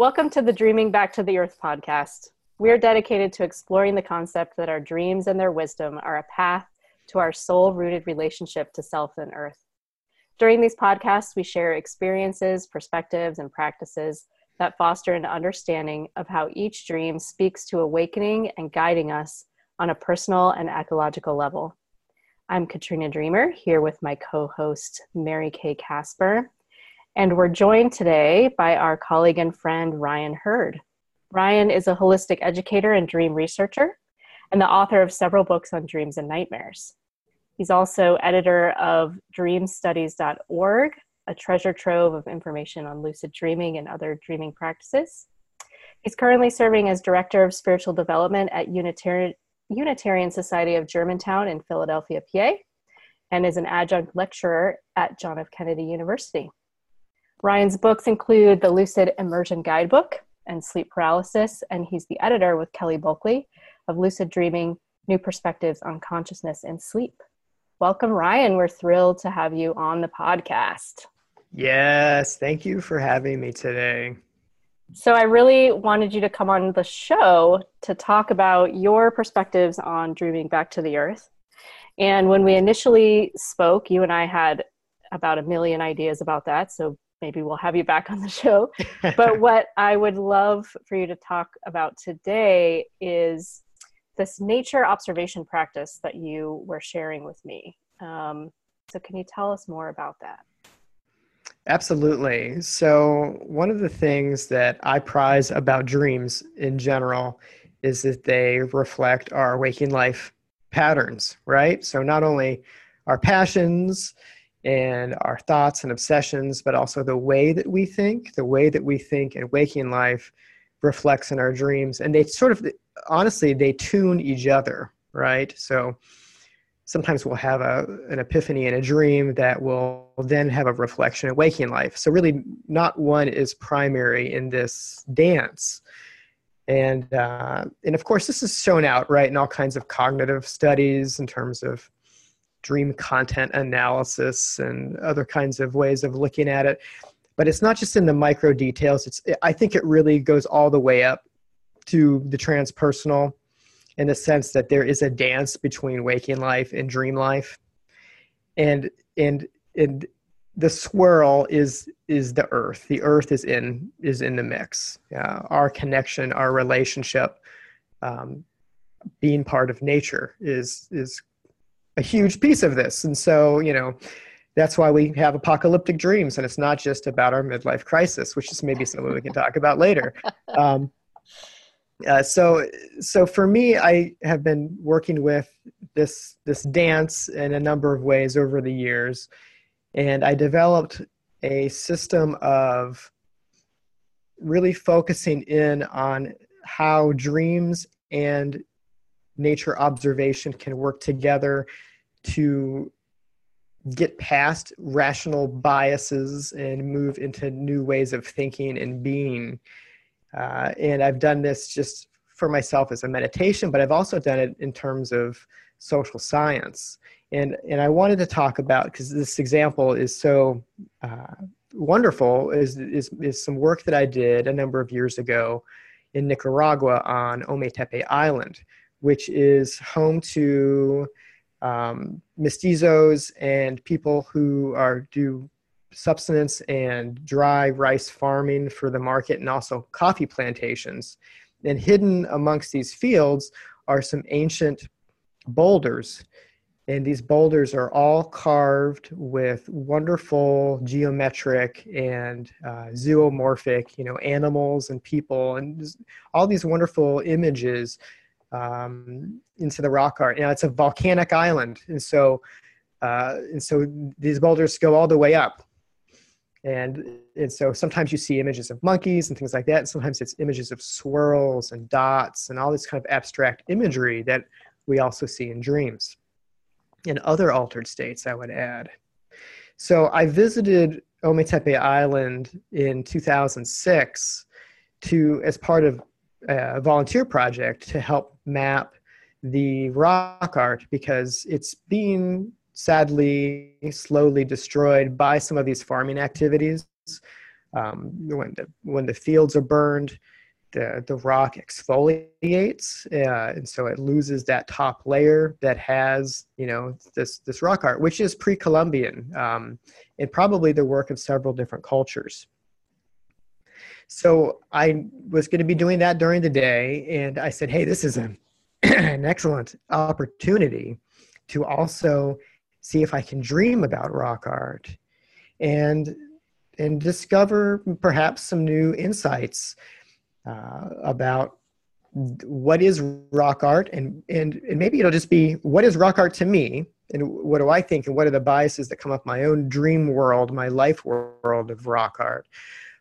Welcome to the Dreaming Back to the Earth podcast. We are dedicated to exploring the concept that our dreams and their wisdom are a path to our soul rooted relationship to self and earth. During these podcasts, we share experiences, perspectives, and practices that foster an understanding of how each dream speaks to awakening and guiding us on a personal and ecological level. I'm Katrina Dreamer here with my co host, Mary Kay Casper, and we're joined today by our colleague and friend, Ryan Hurd. Ryan is a holistic educator and dream researcher and the author of several books on dreams and nightmares. He's also editor of dreamstudies.org, a treasure trove of information on lucid dreaming and other dreaming practices. He's currently serving as director of spiritual development at Unitarian, Unitarian Society of Germantown in Philadelphia, PA, and is an adjunct lecturer at John F. Kennedy University. Ryan's books include the Lucid Immersion Guidebook and Sleep Paralysis, and he's the editor with Kelly Bulkeley of Lucid Dreaming New Perspectives on Consciousness and Sleep. Welcome, Ryan. We're thrilled to have you on the podcast. Yes, thank you for having me today. So, I really wanted you to come on the show to talk about your perspectives on dreaming back to the earth. And when we initially spoke, you and I had about a million ideas about that. So, maybe we'll have you back on the show. but what I would love for you to talk about today is this nature observation practice that you were sharing with me. Um, so, can you tell us more about that? Absolutely. So, one of the things that I prize about dreams in general is that they reflect our waking life patterns, right? So, not only our passions and our thoughts and obsessions, but also the way that we think, the way that we think in waking life reflects in our dreams. And they sort of, honestly, they tune each other, right? So sometimes we'll have a, an epiphany in a dream that will then have a reflection in waking life. So really, not one is primary in this dance. And, uh, and of course, this is shown out, right, in all kinds of cognitive studies in terms of dream content analysis and other kinds of ways of looking at it. But it's not just in the micro details. It's i think it really goes all the way up to the transpersonal in the sense that there is a dance between waking life and dream life. And and and the swirl is is the earth. The earth is in is in the mix. Yeah our connection our relationship um, being part of nature is is a huge piece of this. And so, you know, that's why we have apocalyptic dreams. And it's not just about our midlife crisis, which is maybe something we can talk about later. Um, uh, so, so for me, I have been working with this this dance in a number of ways over the years, and I developed a system of really focusing in on how dreams and nature observation can work together to get past rational biases and move into new ways of thinking and being. Uh, and I've done this just for myself as a meditation, but I've also done it in terms of social science. And, and I wanted to talk about, because this example is so uh, wonderful, is, is, is some work that I did a number of years ago in Nicaragua on Ometepe Island, which is home to um, mestizos and people who are do subsistence and dry rice farming for the market and also coffee plantations. And hidden amongst these fields are some ancient boulders. And these boulders are all carved with wonderful geometric and uh, zoomorphic, you know, animals and people and all these wonderful images um, into the rock art. Know, it's a volcanic island, and so uh, and so these boulders go all the way up. And, and so sometimes you see images of monkeys and things like that. And sometimes it's images of swirls and dots and all this kind of abstract imagery that we also see in dreams. In other altered states, I would add. So I visited Ometepe Island in 2006 to, as part of a volunteer project to help map the rock art because it's being sadly slowly destroyed by some of these farming activities Um, when the when the fields are burned, the the rock exfoliates, uh, and so it loses that top layer that has you know this this rock art, which is pre-Columbian um, and probably the work of several different cultures. So I was going to be doing that during the day, and I said, "Hey, this is a, an excellent opportunity to also see if I can dream about rock art and and discover perhaps some new insights uh, about what is rock art and, and and maybe it'll just be what is rock art to me and what do I think and what are the biases that come up my own dream world, my life world of rock art.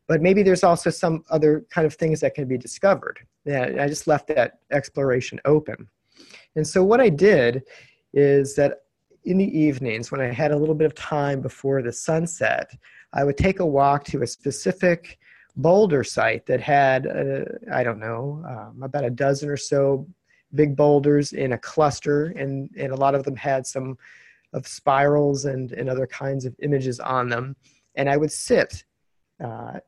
But maybe there's also some other kind of things that can be discovered. Yeah, I just left that exploration open. And so what I did is that in the evenings when I had a little bit of time before the sunset, I would take a walk to a specific boulder site that had, uh, I don't know, um, about a dozen or so big boulders in a cluster, and, and a lot of them had some of spirals and, and other kinds of images on them. And I would sit uh,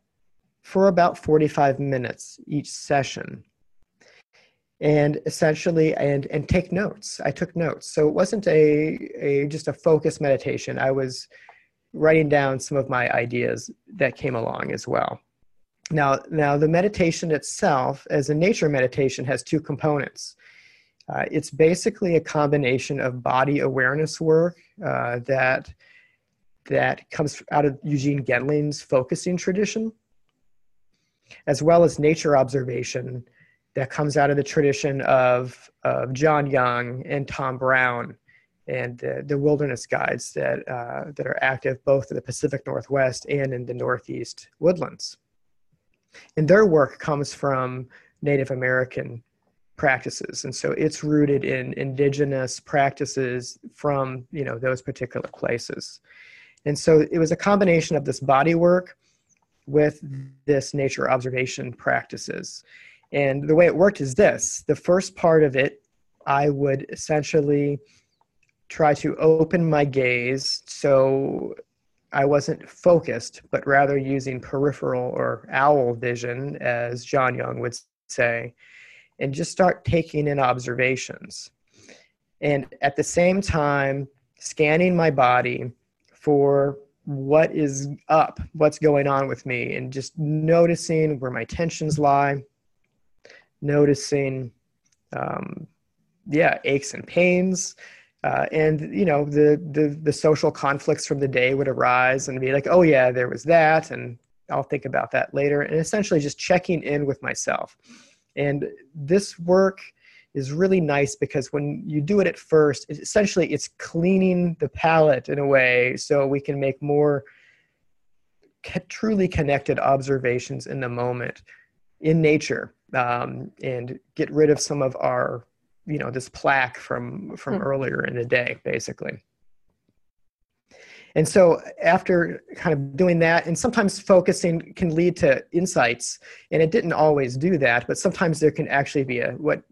for about 45 minutes each session. And essentially and and take notes. I took notes. So it wasn't a, a just a focused meditation. I was writing down some of my ideas that came along as well. Now now the meditation itself as a nature meditation has two components. Uh, it's basically a combination of body awareness work uh, that that comes out of eugene Gendlin's focusing tradition as well as nature observation that comes out of the tradition of, of John Young and Tom Brown and the, the wilderness guides that, uh, that are active both in the Pacific Northwest and in the Northeast woodlands. And their work comes from Native American practices. And so it's rooted in indigenous practices from, you know, those particular places. And so it was a combination of this body work with this nature observation practices. And the way it worked is this the first part of it, I would essentially try to open my gaze so I wasn't focused, but rather using peripheral or owl vision, as John Young would say, and just start taking in observations. And at the same time, scanning my body for what is up, what's going on with me, and just noticing where my tensions lie, noticing, um, yeah, aches and pains. Uh, and you know the, the the social conflicts from the day would arise and be like oh yeah there was that and i'll think about that later and essentially just checking in with myself and this work is really nice because when you do it at first it, essentially it's cleaning the palate in a way so we can make more truly connected observations in the moment in nature um, and get rid of some of our you know this plaque from from mm. earlier in the day basically and so after kind of doing that and sometimes focusing can lead to insights and it didn't always do that but sometimes there can actually be a what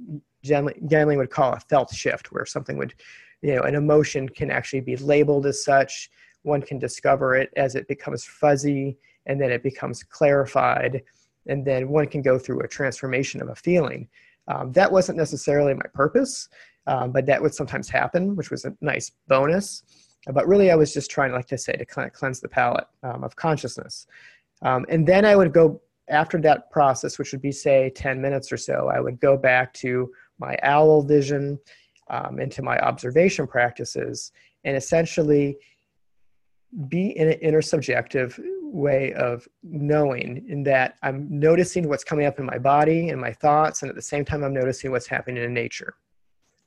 Gendlin would call a felt shift where something would you know an emotion can actually be labeled as such one can discover it as it becomes fuzzy and then it becomes clarified and then one can go through a transformation of a feeling. Um, that wasn't necessarily my purpose, um, but that would sometimes happen, which was a nice bonus. But really, I was just trying, like I say, to cleanse the palate um, of consciousness. Um, and then I would go after that process, which would be, say, 10 minutes or so, I would go back to my owl vision, um, into my observation practices, and essentially be in an intersubjective way of knowing in that I'm noticing what's coming up in my body and my thoughts, and at the same time, I'm noticing what's happening in nature.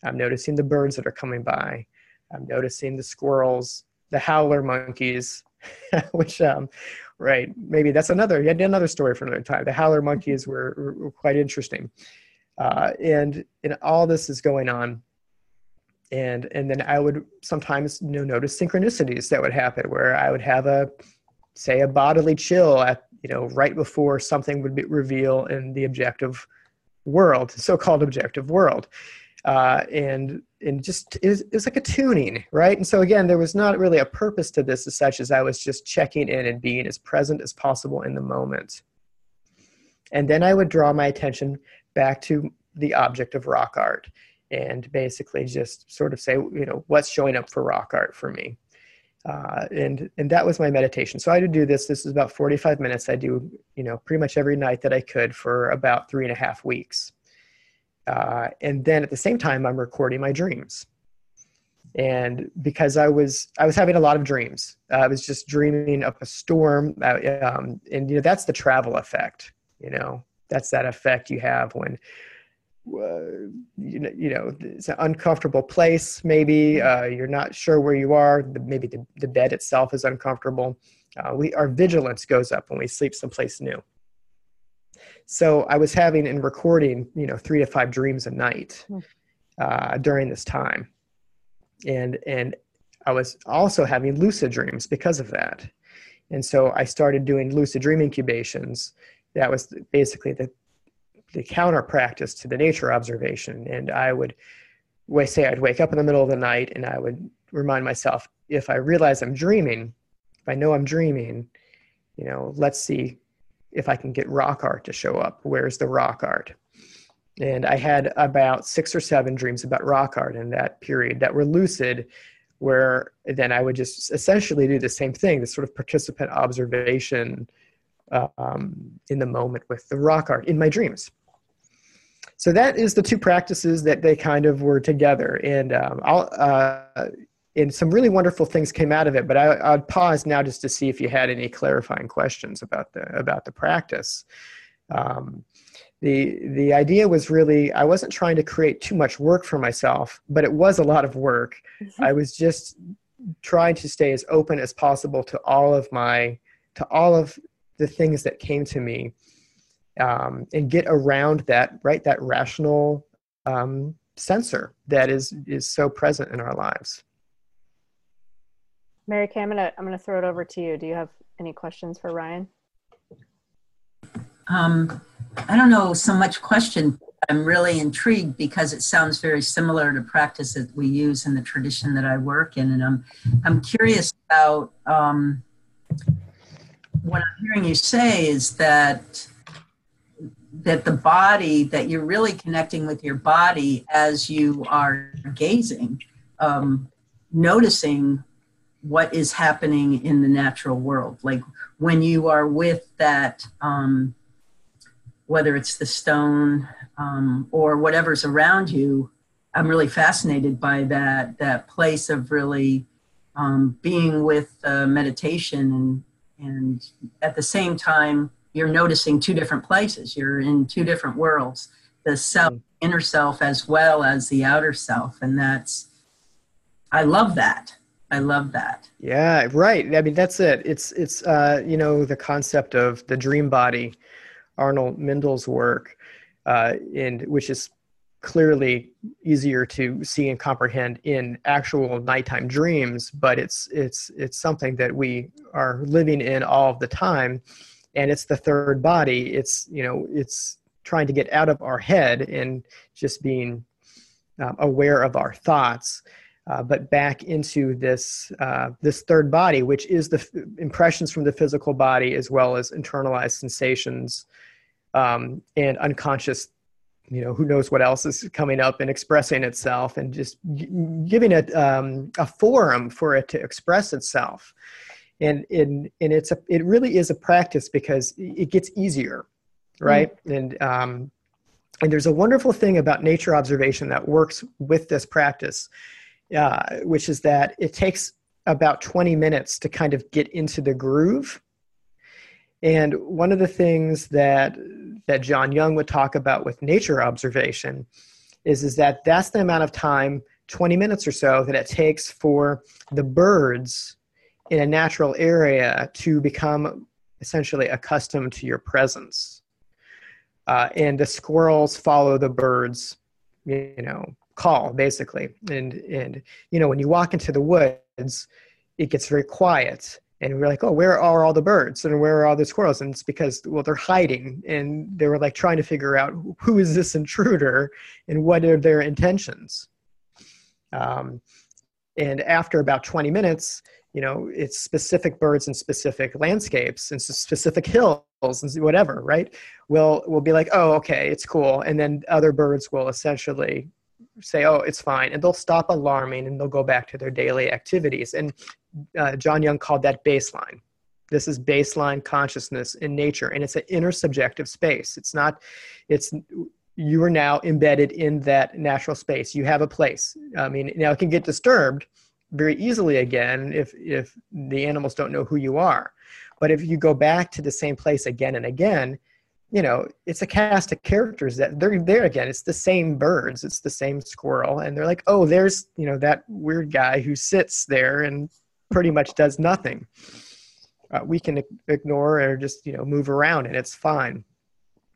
I'm noticing the birds that are coming by. I'm noticing the squirrels, the howler monkeys, which, um, right, maybe that's another, yet another story for another time. The howler monkeys were, were quite interesting. Uh, and, and all this is going on and and then I would sometimes you know notice synchronicities that would happen where I would have a say a bodily chill at you know right before something would be reveal in the objective world so-called objective world uh, and and just it was, it was like a tuning, right? And so again, there was not really a purpose to this as such as I was just checking in and being as present as possible in the moment. And then I would draw my attention back to the object of rock art and basically just sort of say, you know, what's showing up for rock art for me. Uh, and and that was my meditation. So I would do this. This is about 45 minutes. I do, you know, pretty much every night that I could for about three and a half weeks. Uh, and then at the same time, I'm recording my dreams. And because I was I was having a lot of dreams, uh, I was just dreaming up a storm, um, and you know that's the travel effect. You know that's that effect you have when uh, you know, you know, it's an uncomfortable place. Maybe uh, you're not sure where you are. Maybe the, the bed itself is uncomfortable. Uh, we our vigilance goes up when we sleep someplace new. So I was having and recording, you know, three to five dreams a night hmm. uh, during this time, and and I was also having lucid dreams because of that. And so I started doing lucid dream incubations. That was basically the the counter practice to the nature observation. And I would say I'd wake up in the middle of the night and I would remind myself if I realize I'm dreaming, if I know I'm dreaming, you know, let's see if I can get rock art to show up. Where's the rock art? And I had about six or seven dreams about rock art in that period that were lucid, where then I would just essentially do the same thing, the sort of participant observation um, in the moment with the rock art in my dreams. So that is the two practices that they kind of were together. And um, I'll, uh, and some really wonderful things came out of it but I, i'd pause now just to see if you had any clarifying questions about the about the practice. Um, the the idea was really i wasn't trying to create too much work for myself but it was a lot of work. Mm-hmm. i was just trying to stay as open as possible to all of my to all of the things that came to me um, and get around that right that rational um, censor that is is so present in our lives. Mary kay i'm gonna i'm gonna throw it over to you. Do you have any questions for ryan? Um, i don't know so much question i'm really intrigued because it sounds very similar to practice that we use in the tradition that i work in and i'm i'm curious about um, what i'm hearing you say is that that the body that you're really connecting with your body as you are gazing um, noticing what is happening in the natural world. Like when you are with that um, whether it's the stone um, or whatever's around you i'm really fascinated by that that place of really um, being with uh, meditation and and at the same time you're noticing two different places. You're in two different worlds the self, inner self, as well as the outer self. And that's, I love that. I love that. Yeah, right. I mean, that's it. It's, it's, uh, you know, the concept of the dream body, Arnold Mindell's work, uh, and which is clearly easier to see and comprehend in actual nighttime dreams, but it's, it's, it's something that we are living in all the time and it's the third body. It's you know it's trying to get out of our head and just being uh, aware of our thoughts uh, but back into this uh, this third body which is the f- impressions from the physical body as well as internalized sensations um, and unconscious you know who knows what else is coming up and expressing itself and just giving it um, a forum for it to express itself. And and and it's a it really is a practice because it gets easier right? Mm-hmm. and um and there's a wonderful thing about nature observation that works with this practice uh, which is that it takes about 20 minutes to kind of get into the groove. And one of the things that that john young would talk about with nature observation is is that that's the amount of time 20 minutes or so that it takes for the birds in a natural area to become essentially accustomed to your presence. Uh, and the squirrels follow the birds, you know, call basically. And and you know, when you walk into the woods, it gets very quiet, and we're like, oh, where are all the birds and where are all the squirrels? And it's because, well, they're hiding. And they were like trying to figure out who is this intruder and what are their intentions. Um, and after about 20 minutes, you know, it's specific birds and specific landscapes and specific hills and whatever, right? We'll, we'll be like, oh, okay, it's cool. And then other birds will essentially say, oh, it's fine. And they'll stop alarming and they'll go back to their daily activities. And uh, John Young called that baseline. This is baseline consciousness in nature, and it's an intersubjective space. It's not, it's, you are now embedded in that natural space. You have a place. I mean, now it can get disturbed very easily again if, if the animals don't know who you are. But if you go back to the same place again and again, you know, it's a cast of characters that they're there again. It's the same birds, it's the same squirrel, and they're like, oh, there's you know that weird guy who sits there and pretty much does nothing. Uh, we can ignore or just you know move around and it's fine.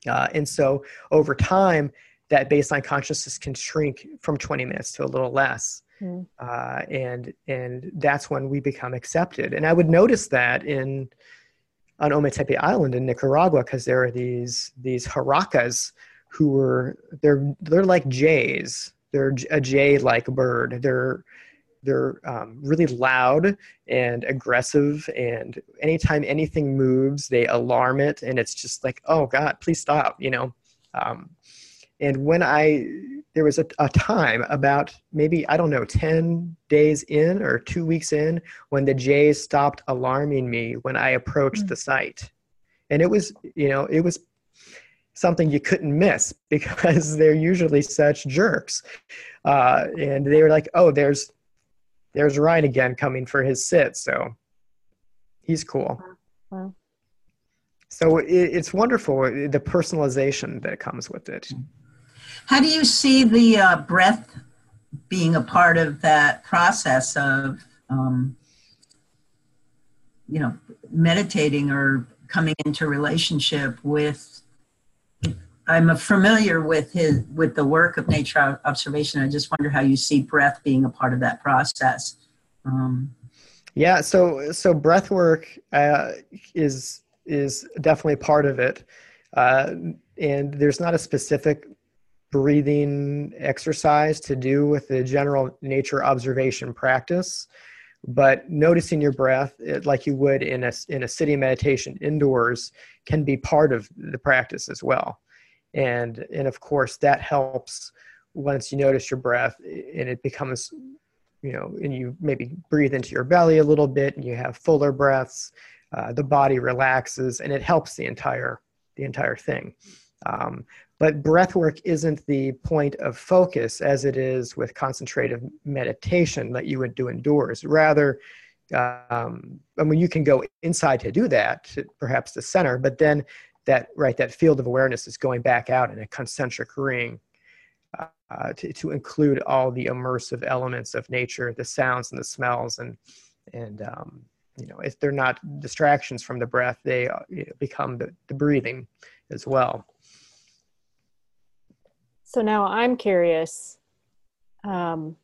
Uh, and so over time, that baseline consciousness can shrink from 20 minutes to a little less. Mm. Uh, and and that's when we become accepted. And I would notice that in on Ometepe Island in Nicaragua because there are these these haracas who were they're they're like jays. They're a jay like bird. They're they're um, really loud and aggressive and anytime anything moves they alarm it and it's just like oh god please stop you know um, and when i there was a, a time about maybe i don't know 10 days in or two weeks in when the jays stopped alarming me when i approached mm-hmm. the site and it was you know it was something you couldn't miss because they're usually such jerks uh, and they were like oh there's there's Ryan again coming for his sit. So he's cool. Wow. So it, it's wonderful the personalization that comes with it. How do you see the uh, breath being a part of that process of, um, you know, meditating or coming into relationship with I'm familiar with his with the work of nature observation. I just wonder how you see breath being a part of that process. Um, yeah, so so breath work uh, is is definitely part of it, uh, and there's not a specific breathing exercise to do with the general nature observation practice but noticing your breath it, like you would in a in a city meditation indoors can be part of the practice as well. And and of course that helps once you notice your breath and it becomes you know and you maybe breathe into your belly a little bit and you have fuller breaths uh, the body relaxes and it helps the entire the entire thing. Um, but breath work isn't the point of focus as it is with concentrative meditation that you would do indoors. Rather um, I mean, you can go inside to do that, perhaps the center, but then that right that field of awareness is going back out in a concentric ring uh, to, to include all the immersive elements of nature the sounds and the smells and and um, you know if they're not distractions from the breath they uh, become the, the breathing as well so now i'm curious um,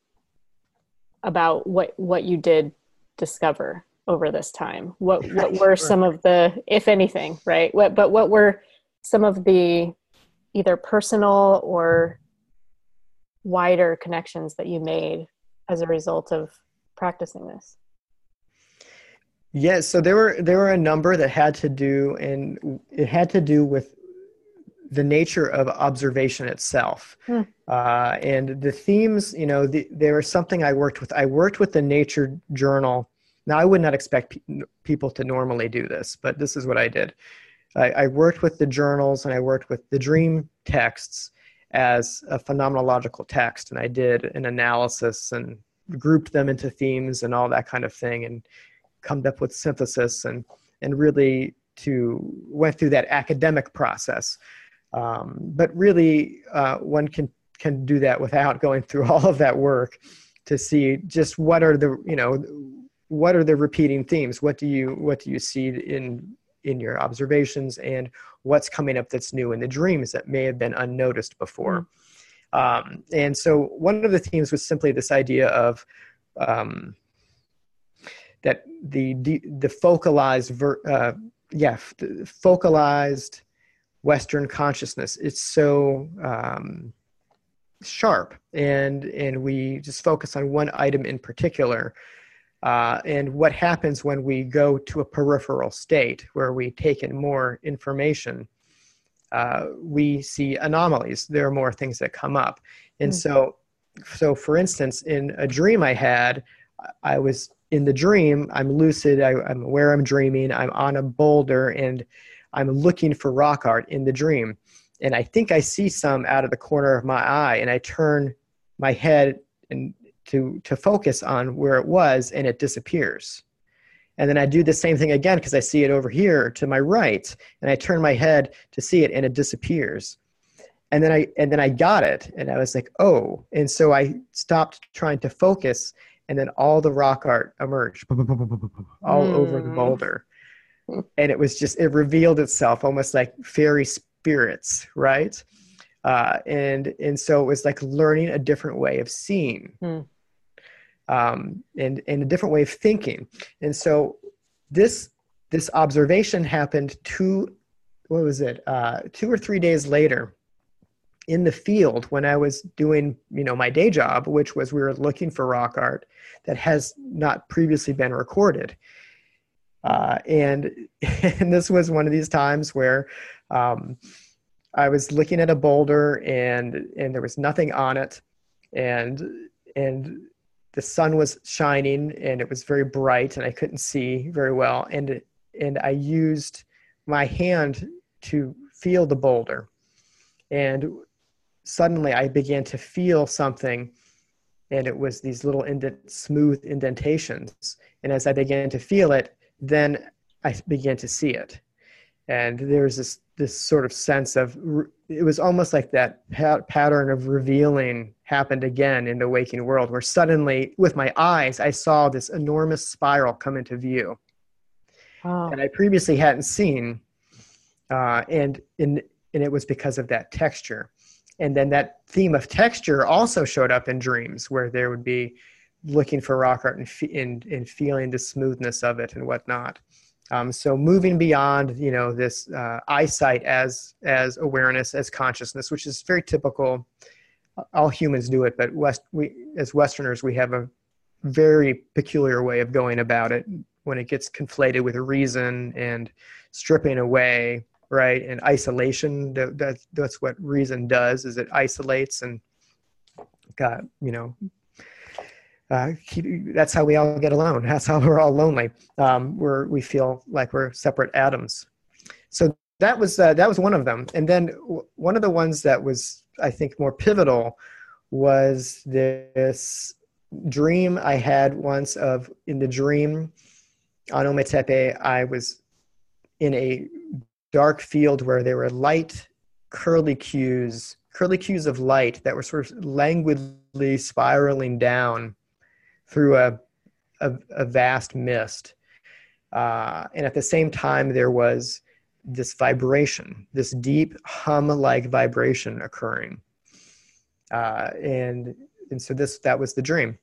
about what what you did discover over this time? What what were some of the, if anything, right? What but what were some of the either personal or wider connections that you made as a result of practicing this? Yes, yeah, so there were there were a number that had to do and it had to do with the nature of observation itself. Hmm. Uh, and the themes, you know, the, there was something I worked with. I worked with the Nature Journal now, I would not expect pe- people to normally do this, but this is what I did. I, I, worked with the journals and I worked with the dream texts as a phenomenological text, and I did an analysis and grouped them into themes and all that kind of thing, and come up with synthesis and and really to went through that academic process. Um, but really, uh, one can can do that without going through all of that work to see just what are the you know what are the repeating themes? What do you what do you see in in your observations? And what's coming up that's new in the dreams that may have been unnoticed before? Mm-hmm. um, and so one of the themes was simply this idea of um, that the the focalized ver, uh, yeah focalized Western consciousness. It's so um, sharp. And and we just focus on one item in particular uh, and what happens when we go to a peripheral state where we take in more information uh, we see anomalies. There are more things that come up. And mm-hmm. so so for instance in a dream i had i was in the dream. I'm lucid. I, i'm aware i'm dreaming. I'm on a boulder and i'm looking for rock art in the dream and I think I see some out of the corner of my eye, and I turn my head and to to focus on where it was, and it disappears. And then I do the same thing again because I see it over here to my right, and I turn my head to see it, and it disappears. And then I and then I got it, and I was like, oh. And so I stopped trying to focus, and then all the rock art emerged all mm. over the hmm. boulder and it was just it revealed itself almost like fairy spirits, right? Uh, and and so it was like learning a different way of seeing, mm. um, and and a different way of thinking. And so this this observation happened two what was it uh, two or three days later in the field when I was doing you know my day job, which was we were looking for rock art that has not previously been recorded. Uh, and and this was one of these times where um, I was looking at a boulder and and there was nothing on it, and and the sun was shining and it was very bright and I couldn't see very well. And and I used my hand to feel the boulder. And suddenly I began to feel something and it was these little indent, smooth indentations. And as I began to feel it then I began to see it. And there was this this sort of sense of it was almost like that pat- pattern of revealing happened again in the waking world where suddenly with my eyes i saw this enormous spiral come into view. Oh. and i previously hadn't seen uh, and in and it was because of that texture. And then that theme of texture also showed up in dreams where there would be looking for rock art and, and, and feeling the smoothness of it and whatnot um, so moving beyond, you know, this uh, eyesight as as awareness, as consciousness, which is very typical. All humans do it, but West we as Westerners we have a very peculiar way of going about it when it gets conflated with reason and stripping away, right? And isolation. That, that that's what reason does. Is it isolates and got you know uh, that's how we all get alone. That's how we're all lonely. Um, we're, we feel like we're separate atoms. So that was uh, that was one of them. And then w- one of the ones that was I think more pivotal was this dream I had once of in the dream on Ometepe I was in a dark field where there were light curlicues curlicues of light that were sort of languidly spiraling down through a, a, a vast mist. Uh, and at the same time, there was this vibration, this deep hum like vibration occurring. Uh, and, and so this, that was the dream.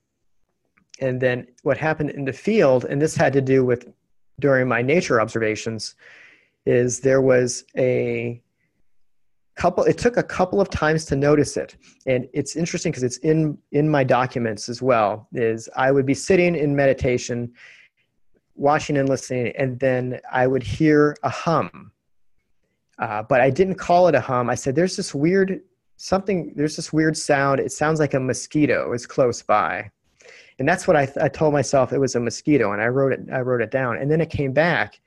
And then what happened in the field, and this had to do with during my nature observations, is there was a couple it took a couple of times to notice it. And it's interesting because it's in in my documents as well is i would be sitting in meditation watching and listening and then i would hear a hum. Uh, but i didn't call it a hum. I said there's this weird something there's this weird sound. It sounds like a mosquito. Is close by. And that's what I, I told myself it was a mosquito and i wrote it i wrote it down. And then it came back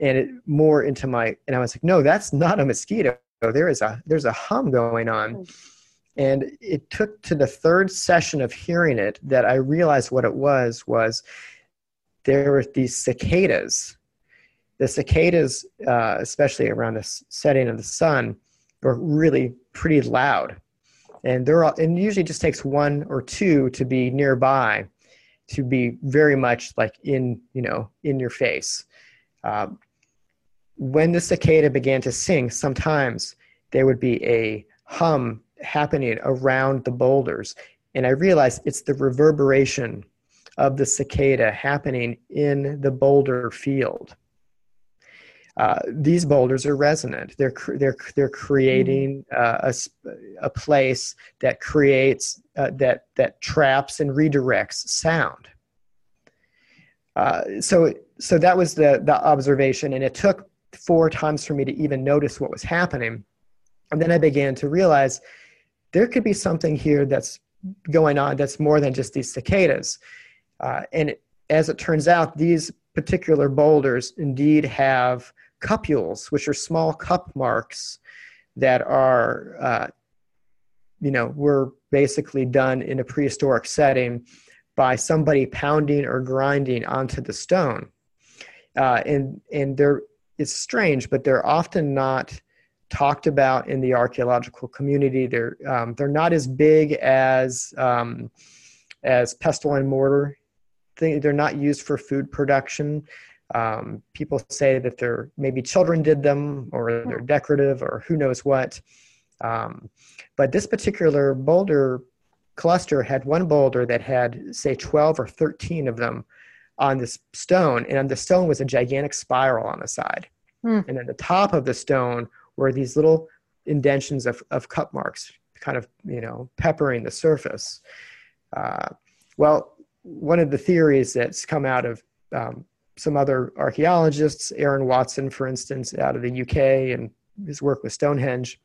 and it more into my and i was like no that's not a mosquito there is a there's a hum going on. And it took to the third session of hearing it that i realized what it was was there were these cicadas. The cicadas uh, especially around the setting of the sun were really pretty loud. And they're all, and usually just takes one or two to be nearby to be very much like in you know in your face. Um, when the cicada began to sing, sometimes there would be a hum happening around the boulders. And I realized it's the reverberation of the cicada happening in the boulder field. Uh, these boulders are resonant. They're they're they're creating uh, a, a place that creates uh, that that traps and redirects sound. Uh, so so that was the the observation, and it took four times for me to even notice what was happening, and then I began to realize there could be something here that's going on that's more than just these cicadas, uh, and as it turns out, these particular boulders indeed have cupules, which are small cup marks that are, uh, you know, were basically done in a prehistoric setting by somebody pounding or grinding onto the stone. Uh, and and they're it's strange, but they're often not talked about in the archaeological community. They're um, they're not as big as um, as pestle and mortar. They're not used for food production. Um, people say that they're maybe children did them or they're decorative or who knows what. Um, but this particular boulder cluster had one boulder that had, say, 12 or 13 of them on this stone, and on the stone was a gigantic spiral on the side. Mm. And then the top of the stone were these little indentions of, of cup marks, kind of, you know, peppering the surface. Uh, well, one of the theories that's come out of um, some other archaeologists, Aaron Watson, for instance, out of the UK, and his work with Stonehenge,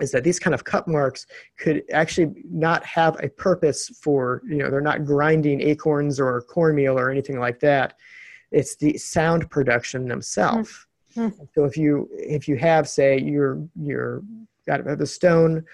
is that these kind of cut marks could actually not have a purpose for, you know, they're not grinding acorns or cornmeal or anything like that. It's the sound production themselves. Mm-hmm. So if you if you have, say, you're you're got the stone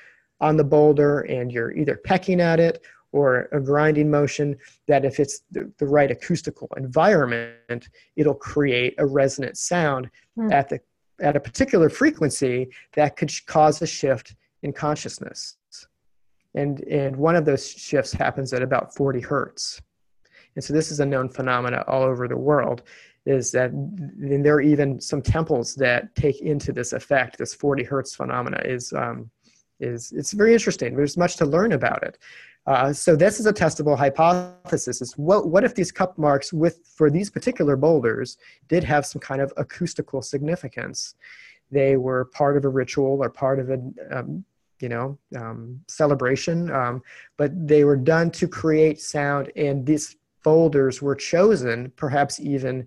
on the boulder and you're either pecking at it or a grinding motion that if it's the, the right acoustical environment it'll create a resonant sound mm. at the at a particular frequency that could cause a shift in consciousness. And and one of those shifts happens at about 40 hertz. And so this is a known phenomena all over the world is that and there are even some temples that take into this effect this 40 hertz phenomena is um, is it's very interesting. There's much to learn about it uh, so this is a testable hypothesis: is what what if these cup marks with for these particular boulders did have some kind of acoustical significance? They were part of a ritual or part of a um, you know um, celebration, um, but they were done to create sound, and these boulders were chosen, perhaps even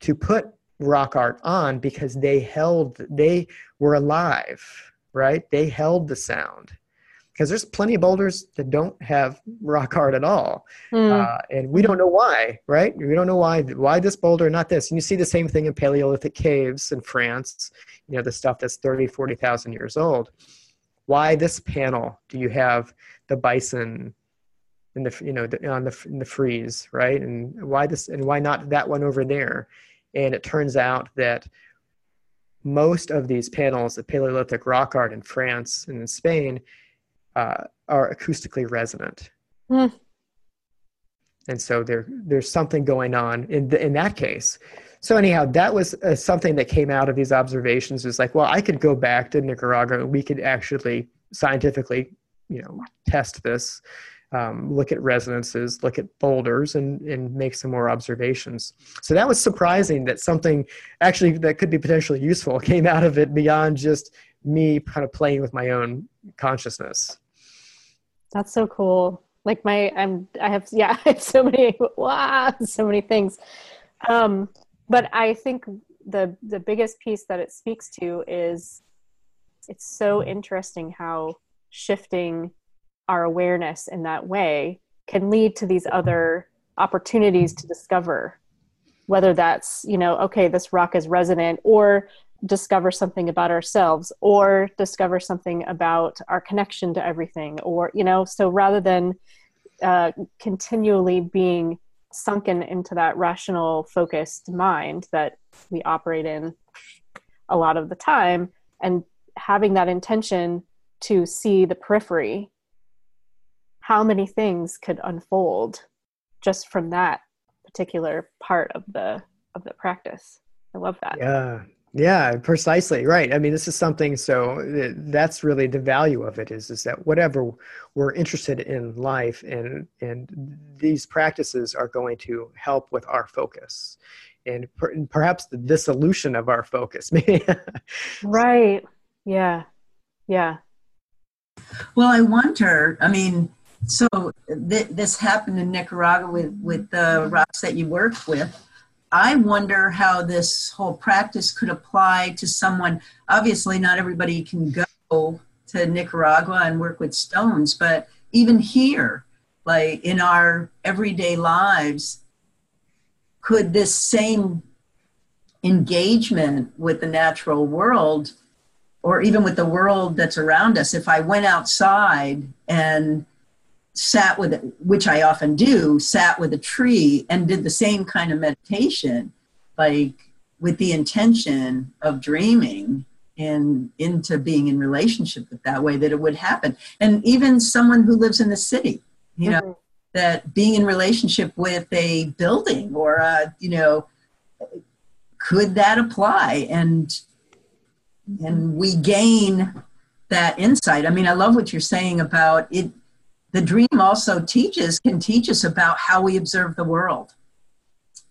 to put rock art on because they held they were alive, right? They held the sound because there's plenty of boulders that don't have rock art at all, mm. uh, and we don't know why, right? We don't know why why this boulder, not this. And you see the same thing in Paleolithic caves in France, you know, the stuff that's 30, 40,000 years old. Why this panel do you have the bison in the you know the, on the in the frieze, right? And why this and why not that one over there? And it turns out that most of these panels of Paleolithic rock art in France and in Spain uh, are acoustically resonant. Mm. And so there, there's something going on in, the, in that case. So anyhow, that was uh, something that came out of these observations. Is like, well, I could go back to Nicaragua. and We could actually scientifically, you know, test this, um, look at resonances, look at boulders, and and make some more observations. So that was surprising that something actually that could be potentially useful came out of it beyond just me kind of playing with my own consciousness. That's so cool. Like my, I'm, I have, yeah, I have so many, wow, so many things. Um, but I think the the biggest piece that it speaks to is it's so interesting how shifting our awareness in that way can lead to these other opportunities to discover whether that's you know okay this rock is resonant or discover something about ourselves or discover something about our connection to everything or you know so rather than uh, continually being sunken into that rational focused mind that we operate in a lot of the time and having that intention to see the periphery how many things could unfold just from that particular part of the of the practice. I love that. Yeah Yeah, precisely right. I mean, this is something. So uh, that's really the value of it is is that whatever we're interested in life, and and these practices are going to help with our focus, and, per, and perhaps the dissolution of our focus. right. Yeah. Yeah. Well, I wonder. I mean, so th- this happened in Nicaragua with with the rocks that you worked with I wonder how this whole practice could apply to someone. Obviously, not everybody can go to Nicaragua and work with stones, but even here, like in our everyday lives, could this same engagement with the natural world or even with the world that's around us, if I went outside and sat with it, which I often do, sat with a tree and did the same kind of meditation, like with the intention of dreaming and into being in relationship with that way that it would happen. And even someone who lives in the city, you know, mm-hmm. that being in relationship with a building or a, you know, could that apply? And and we gain that insight. I mean, I love what you're saying about it the dream also teaches can teach us about how we observe the world.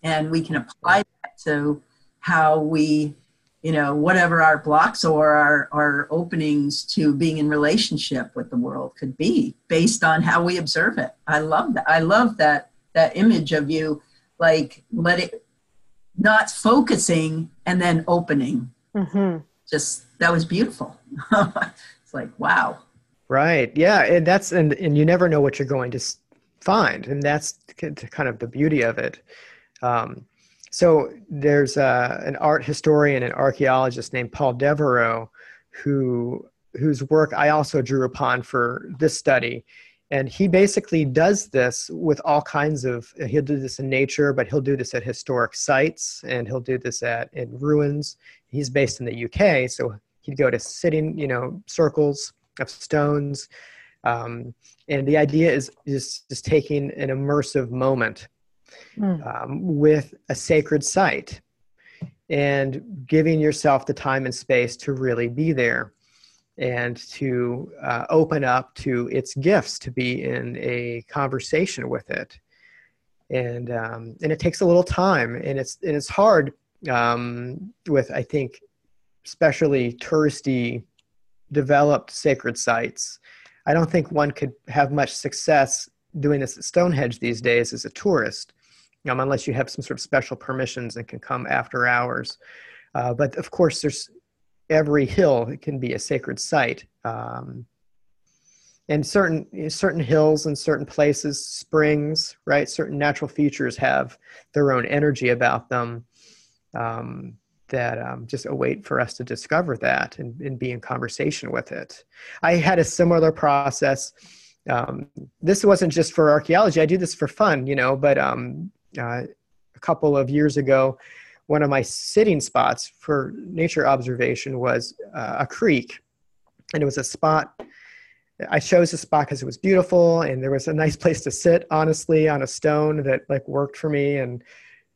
And we can apply that to how we you know whatever our blocks or our, our openings to being in relationship with the world could be based on how we observe it. I love that i love that that image of you like let it not focusing and then opening. Mm-hmm. just that was beautiful. It's like wow Right. Yeah, and that's and and you never know what you're going to find, and that's kind of the beauty of it. Um, so there's uh, an art historian and archaeologist named Paul Devereux, who whose work I also drew upon for this study. And he basically does this with all kinds of. He'll do this in nature, but he'll do this at historic sites, and he'll do this at in ruins. He's based in the UK, so he'd go to sitting, you know, circles of stones. Um, and the idea is just, just taking an immersive moment mm. um, with a sacred site and giving yourself the time and space to really be there and to uh, open up to its gifts to be in a conversation with it and um, and it takes a little time and it's and it's hard um, with i think especially touristy developed sacred sites. I don't think one could have much success doing this at Stonehenge these days as a tourist, um, unless you have some sort of special permissions and can come after hours. Uh, but of course, there's every hill can be a sacred site. Um, and certain certain hills and certain places, springs, right? Certain natural features have their own energy about them. Um, that um, just await for us to discover that and, and, be in conversation with it. I had a similar process. Um, this wasn't just for archaeology. I do this for fun, you know, but um, uh, a couple of years ago, one of my sitting spots for nature observation was uh, a creek. And it was a spot, I chose the spot because it was beautiful and there was a nice place to sit, honestly, on a stone that like worked for me. And,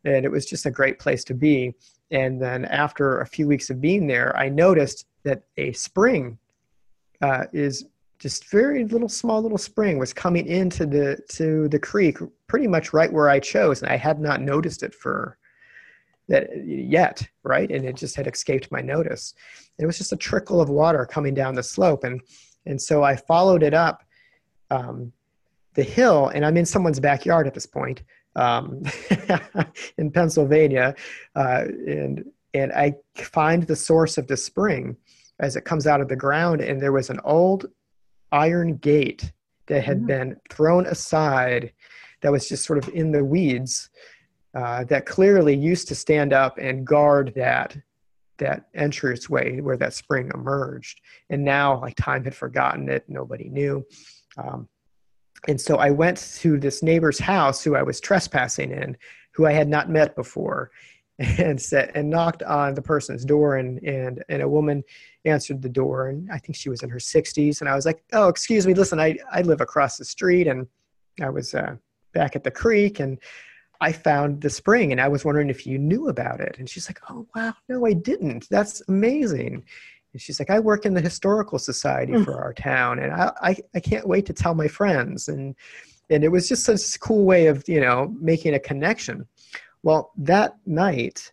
and it was just a great place to be and then after a few weeks of being there, I noticed that a spring uh, is just very little small little spring was coming into the to the creek pretty much right where I chose, and I had not noticed it for that yet, right? And it just had escaped my notice. It was just a trickle of water coming down the slope, and and so I followed it up um, the hill, and I'm in someone's backyard at this point, um, in Pennsylvania, uh, and and I find the source of the spring as it comes out of the ground, and there was an old iron gate that had mm. been thrown aside, that was just sort of in the weeds, uh, that clearly used to stand up and guard that that entranceway where that spring emerged, and now like time had forgotten it, nobody knew. Um, and so I went to this neighbor's house who I was trespassing in, who I had not met before, and said and knocked on the person's door, and and and a woman answered the door, and I think she was in her 60s, and I was like, oh, excuse me, listen, I I live across the street, and I was uh, back at the creek, and I found the spring and I was wondering if you knew about it. And she's like, Oh, wow, no, I didn't. That's amazing. And she's like, I work in the historical society mm. for our town and I, I, I can't wait to tell my friends. And, and it was just such a cool way of, you know, making a connection. Well, that night,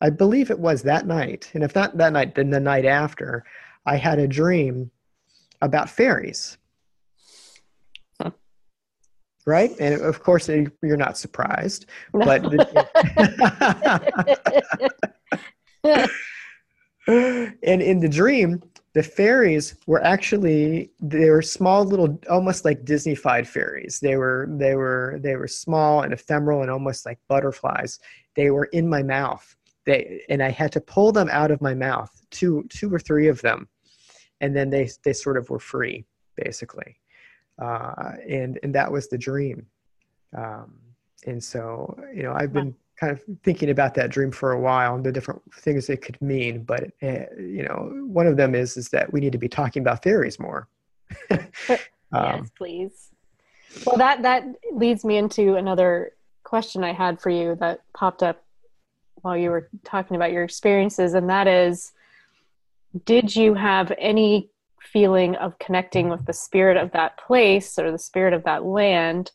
I believe it was that night, and if not that night, then the night after, I had a dream about fairies. Huh. Right? And of course, you're not surprised. No. But. and in the dream, the fairies were actually they were small little almost like disneyfied fairies. They were they were they were small and ephemeral and almost like butterflies. They were in my mouth. They and I had to pull them out of my mouth, two two or three of them, and then they they sort of were free, basically, uh, and and that was the dream. Um, and so you know I've been kind of thinking about that dream for a while and the different things it could mean. But uh, you know, one of them is is that we need to be talking about fairies more. um, yes, please. Well, that that leads me into another question I had for you that popped up while you were talking about your experiences, and that is did you have any feeling of connecting with the spirit of that place or the spirit of that land?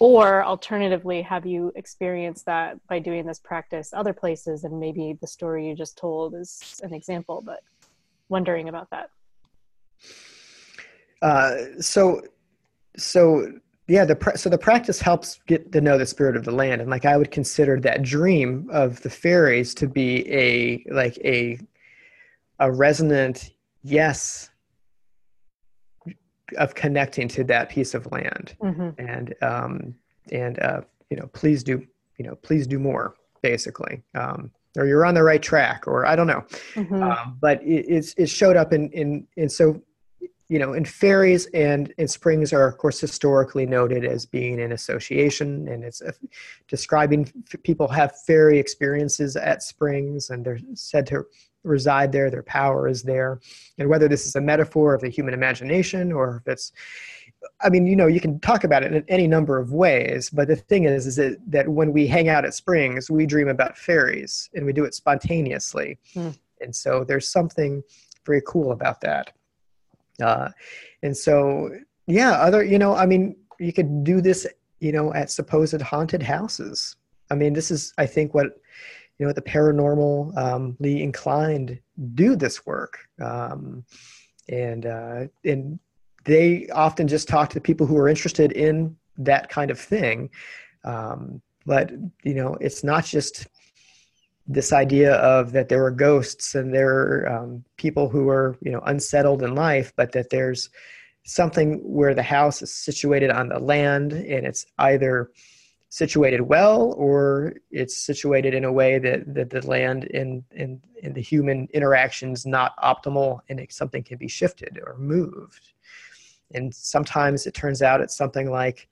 Or alternatively, have you experienced that by doing this practice other places? And maybe the story you just told is an example, but wondering about that. Uh, so, so yeah the so the practice helps get to know the spirit of the land and like i would consider that dream of the fairies to be a like a a resonant yes of connecting to that piece of land mm-hmm. and um and uh you know please do you know please do more basically um or you're on the right track or i don't know mm-hmm. um, but it, it's it showed up in in and so you know, and fairies and, and springs are, of course, historically noted as being an association, and it's a, describing people have fairy experiences at springs, and they're said to reside there. Their power is there, and whether this is a metaphor of the human imagination or if it's, I mean, you know, you can talk about it in any number of ways. But the thing is, is that, that when we hang out at springs, we dream about fairies, and we do it spontaneously, mm. and so there's something very cool about that. Uh, and so, yeah, other, you know, I mean, you could do this, you know, at supposed haunted houses. I mean, this is, I think, what, you know, the paranormally um, inclined do this work. Um, and, uh, and they often just talk to people who are interested in that kind of thing. Um, but, you know, it's not just this idea of that there are ghosts and there are um, people who are you know unsettled in life but that there's something where the house is situated on the land and it's either situated well or it's situated in a way that, that the land and, and, and the human interaction is not optimal and something can be shifted or moved. And sometimes it turns out it's something like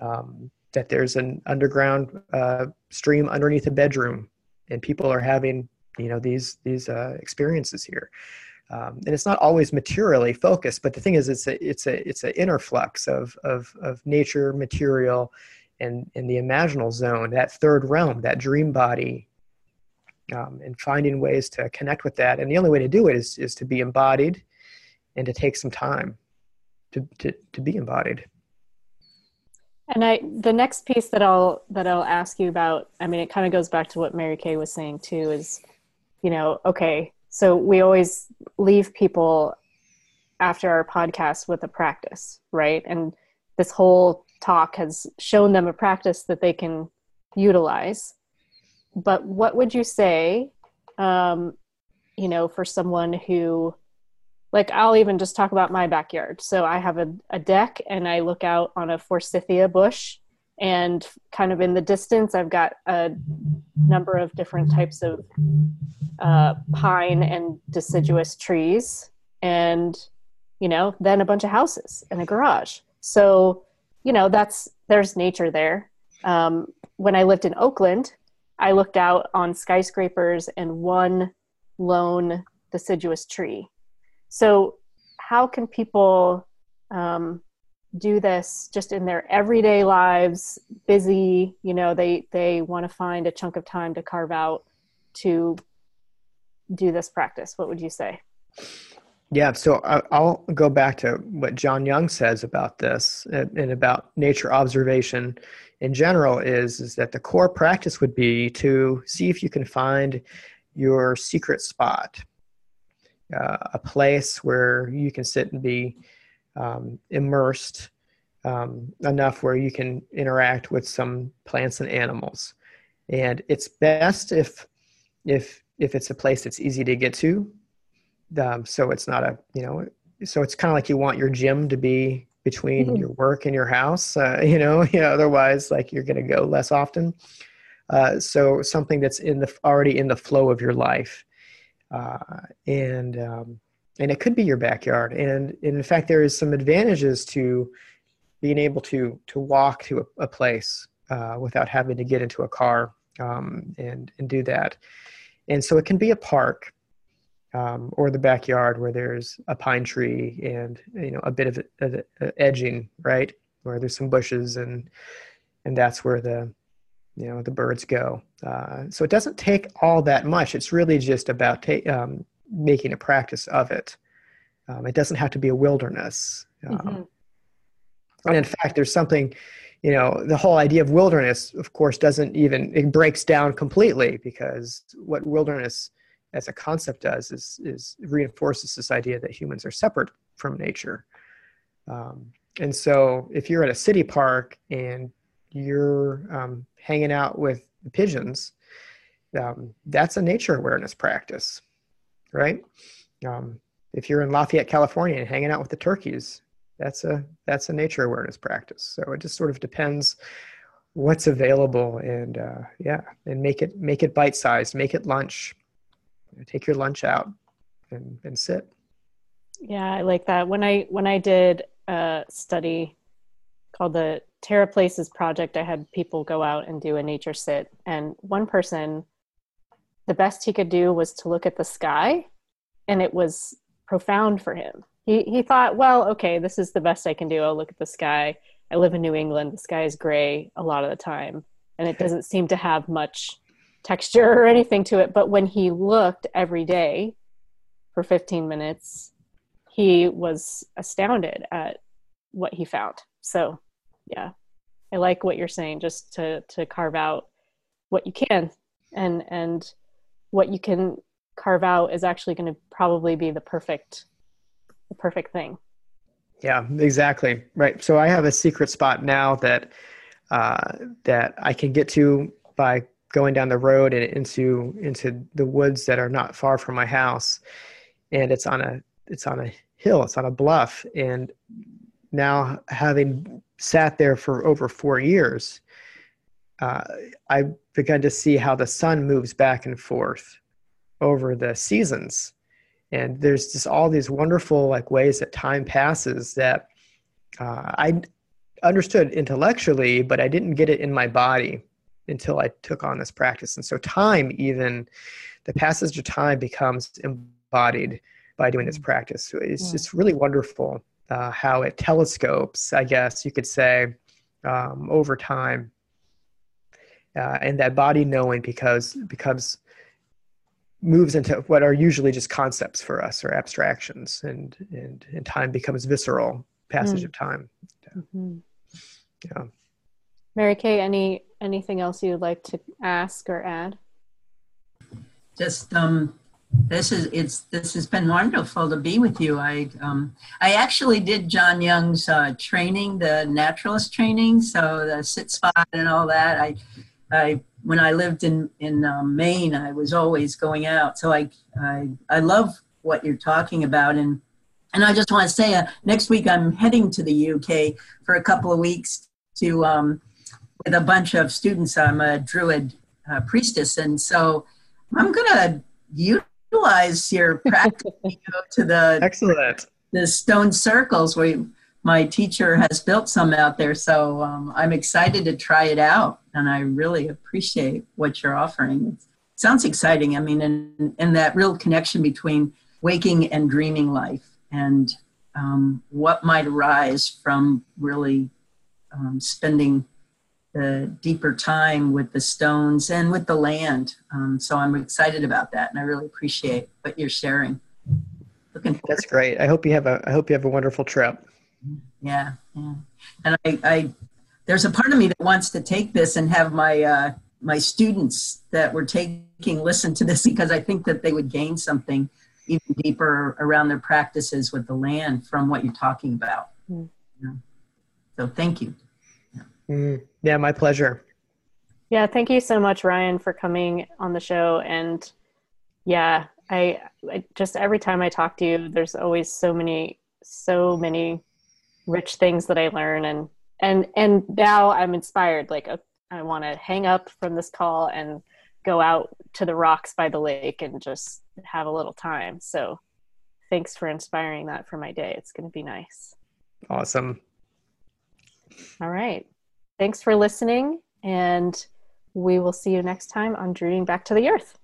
um, that there's an underground uh, stream underneath a bedroom and people are having you know these these uh, experiences here. Um, and it's not always materially focused but the thing is it's a it's a it's an interflux of of of nature material and in the imaginal zone that third realm that dream body um, and finding ways to connect with that and the only way to do it is is to be embodied and to take some time to to, to be embodied and I the next piece that I'll that I'll ask you about, I mean it kind of goes back to what Mary Kay was saying too is, you know, okay, so we always leave people after our podcast with a practice, right? And this whole talk has shown them a practice that they can utilize. But what would you say, um, you know, for someone who like I'll even just talk about my backyard. So I have a, a deck and I look out on a forsythia bush and kind of in the distance I've got a number of different types of uh, pine and deciduous trees and you know then a bunch of houses and a garage. So you know that's there's nature there. Um, when I lived in Oakland, I looked out on skyscrapers and one lone deciduous tree so, how can people um, do this just in their everyday lives, busy, you know, they they want to find a chunk of time to carve out to do this practice, what would you say? Yeah, so I'll go back to what Jon Young says about this and about nature observation in general is, is that the core practice would be to see if you can find your secret spot, uh, a place where you can sit and be um, immersed um, enough where you can interact with some plants and animals. And it's best if if if it's a place that's easy to get to um, so it's not a you know so it's kind of like you want your gym to be between mm-hmm. your work and your house uh, you know yeah otherwise like you're going to go less often. Uh, so something that's in the already in the flow of your life uh, and um, and it could be your backyard. And, and, in fact there is some advantages to being able to to walk to a, a place uh, without having to get into a car um, and and do that. And so it can be a park um, or the backyard where there's a pine tree and you know a bit of, a, a edging, right, where there's some bushes and and that's where the you know the birds go. Uh, so it doesn't take all that much. It's really just about ta- um, making a practice of it. Um, it doesn't have to be a wilderness. Um, mm-hmm. And in fact, there's something, you know, the whole idea of wilderness, of course, doesn't even it breaks down completely because what wilderness as a concept does is, is reinforces this idea that humans are separate from nature. Um, and so if you're at a city park and you're um, hanging out with pigeons, um, that's a nature awareness practice, right? Um, if you're in Lafayette, California and hanging out with the turkeys, that's a that's a nature awareness practice. So it just sort of depends what's available and uh, yeah, and make it make it bite sized, make it lunch, you know, take your lunch out and, and sit. Yeah i like that. When i when i did a study called the terra places project i had people go out and do a nature sit. And one person the best he could do was to look at the sky and it was profound for him. He he thought well okay this is the best i can do. I'll look at the sky. I live in new england. The sky is gray a lot of the time and it doesn't seem to have much texture or anything to it. But when he looked every day for 15 minutes, he was astounded at what he found. So, yeah, I like what you're saying. Just to to carve out what you can, and and what you can carve out is actually going to probably be the perfect the perfect thing. Yeah, exactly. Right. So I have a secret spot now that uh, that I can get to by going down the road and into into the woods that are not far from my house. And it's on a it's on a hill it's on a bluff. And now having sat there for over four years uh, i've begun to see how the sun moves back and forth over the seasons. And there's just all these wonderful like ways that time passes that uh, i understood intellectually but i didn't get it in my body until I took on this practice. And so time even the passage of time becomes embodied by doing this mm. practice. So it's yeah. just really wonderful uh, how it telescopes, I guess you could say, um, over time. Uh, and that body knowing because becomes moves into what are usually just concepts for us or abstractions and and, and time becomes visceral passage mm. of time mm-hmm. yeah mary kay any anything else you'd like to ask or add? Just um, this is it's this has been wonderful to be with you. I um, I actually did Jon Young's uh, training, the naturalist training, so the sit spot and all that. I I when I lived in in um, Maine, I was always going out. So I I I love what you're talking about and. And I just want to say, uh, next week I'm heading to the UK for a couple of weeks to um, with a bunch of students. I'm a Druid uh, priestess, and so I'm going to utilize your practice you know, to the excellent the stone circles where my teacher has built some out there. So um, I'm excited to try it out, and I really appreciate what you're offering. It sounds exciting. I mean, and and that real connection between waking and dreaming life, and um, what might arise from really um, spending the deeper time with the stones and with the land. Um, so I'm excited about that, and I really appreciate what you're sharing. Looking That's great. I hope you have a I hope you have a wonderful trip. Yeah, yeah. And I, I there's a part of me that wants to take this and have my uh, my students that were taking listen to this because I think that they would gain something even deeper around their practices with the land from what you're talking about. Mm. So thank you. Yeah. Mm. yeah, my pleasure. Yeah, thank you so much, Ryan, for coming on the show. And yeah, I, I just every time I talk to you, there's always so many, so many rich things that I learn, and and and now I'm inspired. Like uh, I want to hang up from this call and go out to the rocks by the lake and just have a little time. So thanks for inspiring that for my day. It's going to be nice. Awesome. All right. Thanks for listening. And we will see you next time on Dreaming Back to the Earth.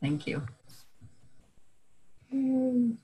Thank you. Mm.